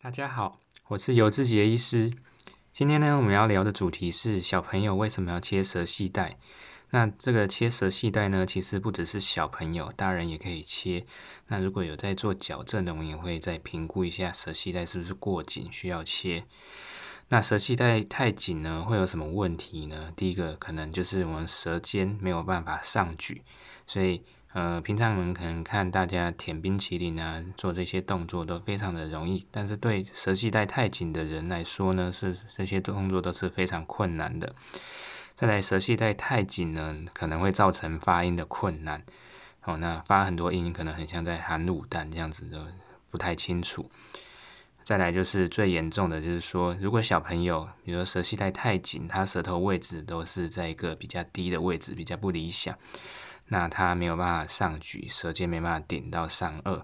大家好，我是游志杰医师。今天呢，我们要聊的主题是小朋友为什么要切舌系带。那这个切舌系带呢，其实不只是小朋友，大人也可以切。那如果有在做矫正的，我们也会再评估一下舌系带是不是过紧，需要切。那舌系带太紧呢，会有什么问题呢？第一个可能就是我们舌尖没有办法上举，所以。呃，平常我们可能看大家舔冰淇淋啊，做这些动作都非常的容易，但是对舌系带太紧的人来说呢，是这些动作都是非常困难的。再来，舌系带太紧呢，可能会造成发音的困难。哦，那发很多音可能很像在含卤蛋这样子的，不太清楚。再来就是最严重的，就是说，如果小朋友，比如说舌系带太紧，他舌头位置都是在一个比较低的位置，比较不理想。那他没有办法上举，舌尖没办法顶到上颚。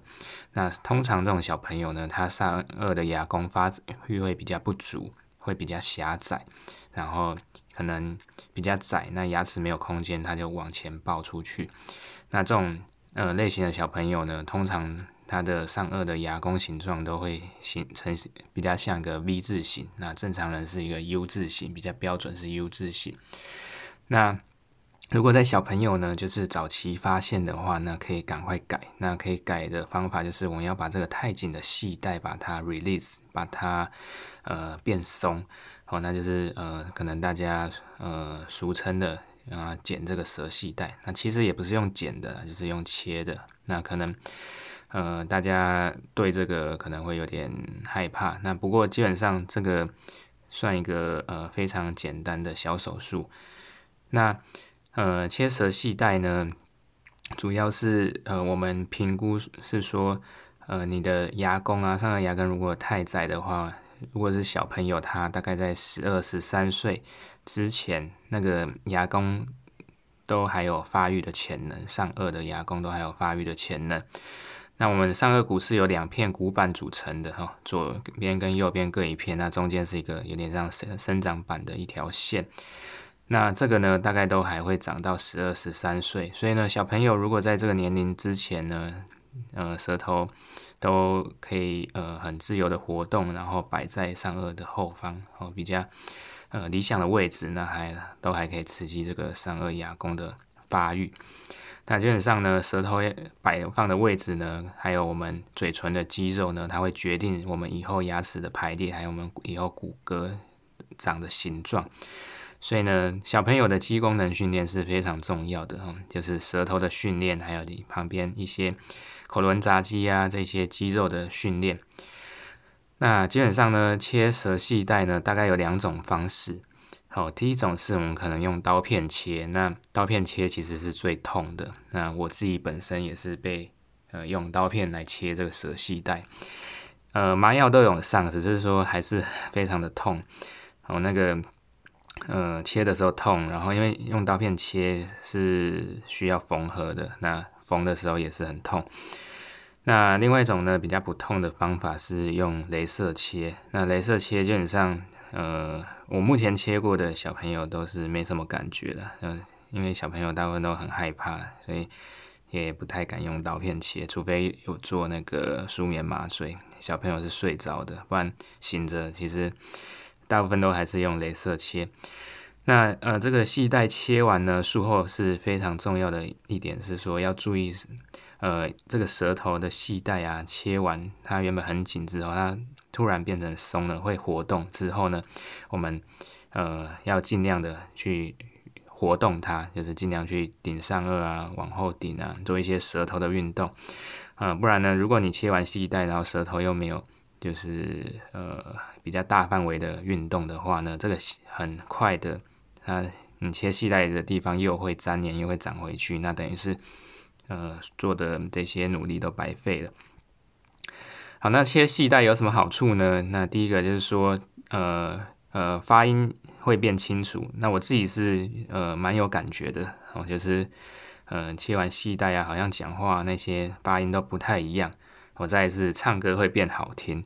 那通常这种小朋友呢，他上颚的牙弓发育会比较不足，会比较狭窄，然后可能比较窄，那牙齿没有空间，他就往前爆出去。那这种呃类型的小朋友呢，通常他的上颚的牙弓形状都会形成比较像个 V 字形。那正常人是一个 U 字形，比较标准是 U 字形。那如果在小朋友呢，就是早期发现的话，那可以赶快改。那可以改的方法就是，我们要把这个太紧的系带把它 release，把它呃变松。好，那就是呃可能大家呃俗称的啊剪这个舌系带。那其实也不是用剪的，就是用切的。那可能呃大家对这个可能会有点害怕。那不过基本上这个算一个呃非常简单的小手术。那呃，切舌系带呢，主要是呃，我们评估是说，呃，你的牙弓啊，上颚牙根如果太窄的话，如果是小朋友，他大概在十二、十三岁之前，那个牙弓都还有发育的潜能，上颚的牙弓都还有发育的潜能。那我们上颚骨是由两片骨板组成的哈，左边跟右边各一片，那中间是一个有点像生生长板的一条线。那这个呢，大概都还会长到十二、十三岁，所以呢，小朋友如果在这个年龄之前呢，呃，舌头都可以呃很自由的活动，然后摆在上颚的后方，哦，比较呃理想的位置，那还都还可以刺激这个上颚牙弓的发育。那基本上呢，舌头摆放的位置呢，还有我们嘴唇的肌肉呢，它会决定我们以后牙齿的排列，还有我们以后骨骼长的形状。所以呢，小朋友的肌功能训练是非常重要的哈，就是舌头的训练，还有你旁边一些口轮匝肌啊这些肌肉的训练。那基本上呢，切舌系带呢，大概有两种方式。好，第一种是我们可能用刀片切，那刀片切其实是最痛的。那我自己本身也是被呃用刀片来切这个舌系带，呃麻药都有上，只是说还是非常的痛。好，那个。呃，切的时候痛，然后因为用刀片切是需要缝合的，那缝的时候也是很痛。那另外一种呢，比较不痛的方法是用镭射切。那镭射切基本上，呃，我目前切过的小朋友都是没什么感觉的，嗯，因为小朋友大部分都很害怕，所以也不太敢用刀片切，除非有做那个舒眠麻醉，小朋友是睡着的，不然醒着其实。大部分都还是用镭射切。那呃，这个系带切完呢，术后是非常重要的一点是说要注意，呃，这个舌头的系带啊，切完它原本很紧之后，它突然变成松了，会活动之后呢，我们呃要尽量的去活动它，就是尽量去顶上颚啊，往后顶啊，做一些舌头的运动。呃，不然呢，如果你切完系带，然后舌头又没有。就是呃比较大范围的运动的话呢，这个很快的，它你切系带的地方又会粘连，又会长回去，那等于是呃做的这些努力都白费了。好，那切系带有什么好处呢？那第一个就是说，呃呃发音会变清楚。那我自己是呃蛮有感觉的，哦，就是呃切完系带啊，好像讲话那些发音都不太一样。我再是唱歌会变好听，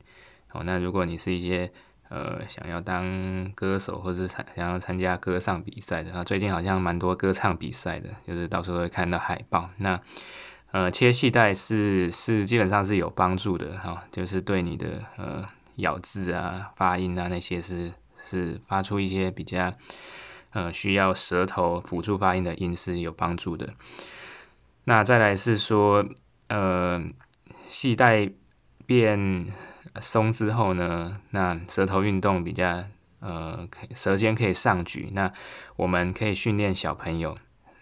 哦，那如果你是一些呃想要当歌手或者参想要参加歌唱比赛的，啊，最近好像蛮多歌唱比赛的，就是到时候会看到海报。那呃切细带是是基本上是有帮助的哈，就是对你的呃咬字啊、发音啊那些是是发出一些比较呃需要舌头辅助发音的音是有帮助的。那再来是说，呃，系带变松之后呢，那舌头运动比较呃，舌尖可以上举，那我们可以训练小朋友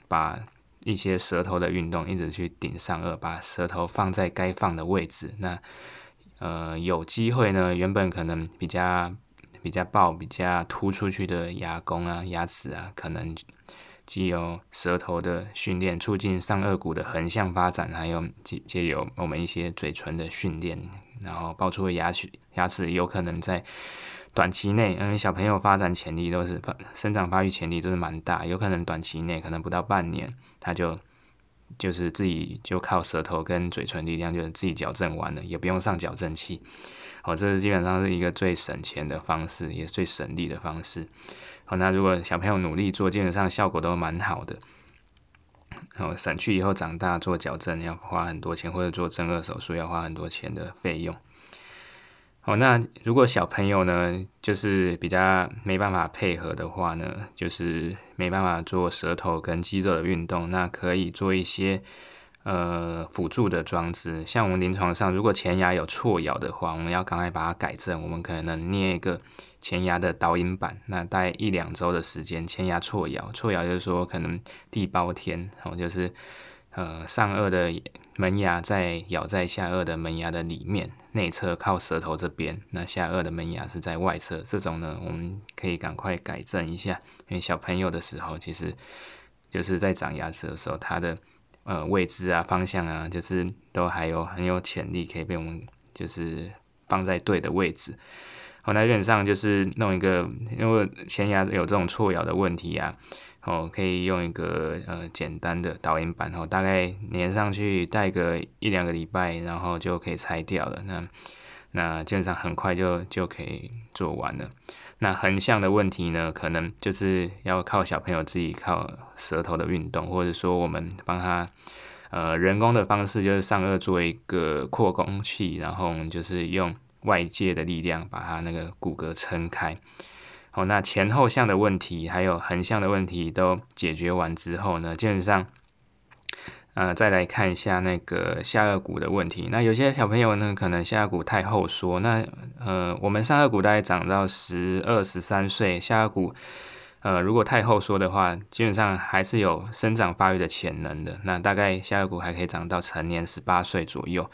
把。一些舌头的运动，一直去顶上颚，把舌头放在该放的位置。那呃，有机会呢，原本可能比较比较爆、比较突出去的牙弓啊、牙齿啊，可能既有舌头的训练，促进上颚骨的横向发展，还有借借由我们一些嘴唇的训练，然后爆出的牙齿牙齿有可能在。短期内，因为小朋友发展潜力都是发生长发育潜力都是蛮大，有可能短期内可能不到半年，他就就是自己就靠舌头跟嘴唇力量就是自己矫正完了，也不用上矫正器。哦，这是基本上是一个最省钱的方式，也是最省力的方式。好，那如果小朋友努力做，基本上效果都蛮好的。哦，省去以后长大做矫正要花很多钱，或者做正颚手术要花很多钱的费用。哦，那如果小朋友呢，就是比较没办法配合的话呢，就是没办法做舌头跟肌肉的运动，那可以做一些呃辅助的装置。像我们临床上，如果前牙有错咬的话，我们要赶快把它改正。我们可能捏一个前牙的导引板，那大概一两周的时间，前牙错咬，错咬就是说可能地包天，哦，就是。呃，上颚的门牙在咬在下颚的门牙的里面内侧，靠舌头这边。那下颚的门牙是在外侧，这种呢，我们可以赶快改正一下。因为小朋友的时候，其实就是在长牙齿的时候，它的呃位置啊、方向啊，就是都还有很有潜力，可以被我们就是放在对的位置。我，那基本上就是弄一个，因为前牙有这种错咬的问题啊。哦，可以用一个呃简单的导引板，然后大概粘上去，戴个一两个礼拜，然后就可以拆掉了。那那基本上很快就就可以做完了。那横向的问题呢，可能就是要靠小朋友自己靠舌头的运动，或者说我们帮他呃人工的方式，就是上颚做一个扩弓器，然后就是用外界的力量把它那个骨骼撑开。好，那前后向的问题，还有横向的问题都解决完之后呢，基本上，呃，再来看一下那个下颚骨的问题。那有些小朋友呢，可能下颚骨太后缩。那呃，我们上颚骨大概长到十二、十三岁，下颚骨呃如果太后缩的话，基本上还是有生长发育的潜能的。那大概下颚骨还可以长到成年十八岁左右。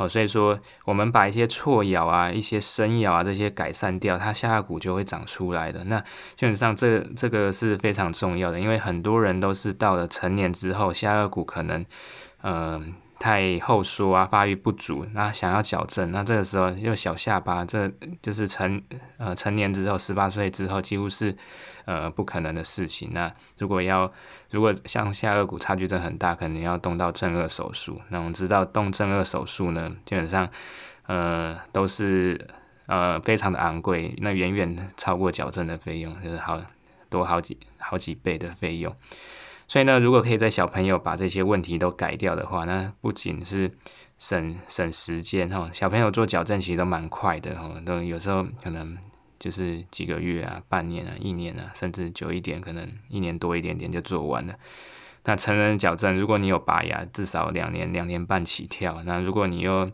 哦，所以说我们把一些错咬啊、一些深咬啊这些改善掉，它下颚骨就会长出来的。那基本上这这个是非常重要的，因为很多人都是到了成年之后，下颚骨可能，嗯。太后缩啊，发育不足，那想要矫正，那这个时候又小下巴，这就是成呃成年之后，十八岁之后几乎是呃不可能的事情。那如果要如果像下颚骨差距真的很大，可能要动到正颚手术。那我们知道动正颚手术呢，基本上呃都是呃非常的昂贵，那远远超过矫正的费用，就是好多好几好几倍的费用。所以呢，如果可以在小朋友把这些问题都改掉的话，那不仅是省省时间哈，小朋友做矫正其实都蛮快的哈，都有时候可能就是几个月啊、半年啊、一年啊，甚至久一点，可能一年多一点点就做完了。那成人矫正，如果你有拔牙，至少两年、两年半起跳。那如果你又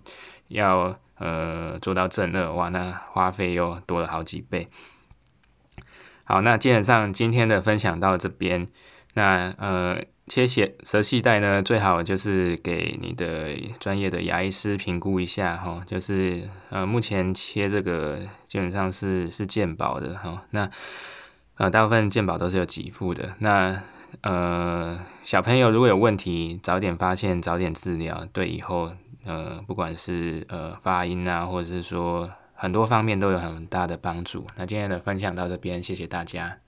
要呃做到正颚，哇，那花费又多了好几倍。好，那基本上今天的分享到这边。那呃，切血舌系带呢，最好就是给你的专业的牙医师评估一下哈。就是呃，目前切这个基本上是是健保的哈。那呃，大部分健保都是有给付的。那呃，小朋友如果有问题，早点发现，早点治疗，对以后呃，不管是呃发音啊，或者是说很多方面都有很大的帮助。那今天的分享到这边，谢谢大家。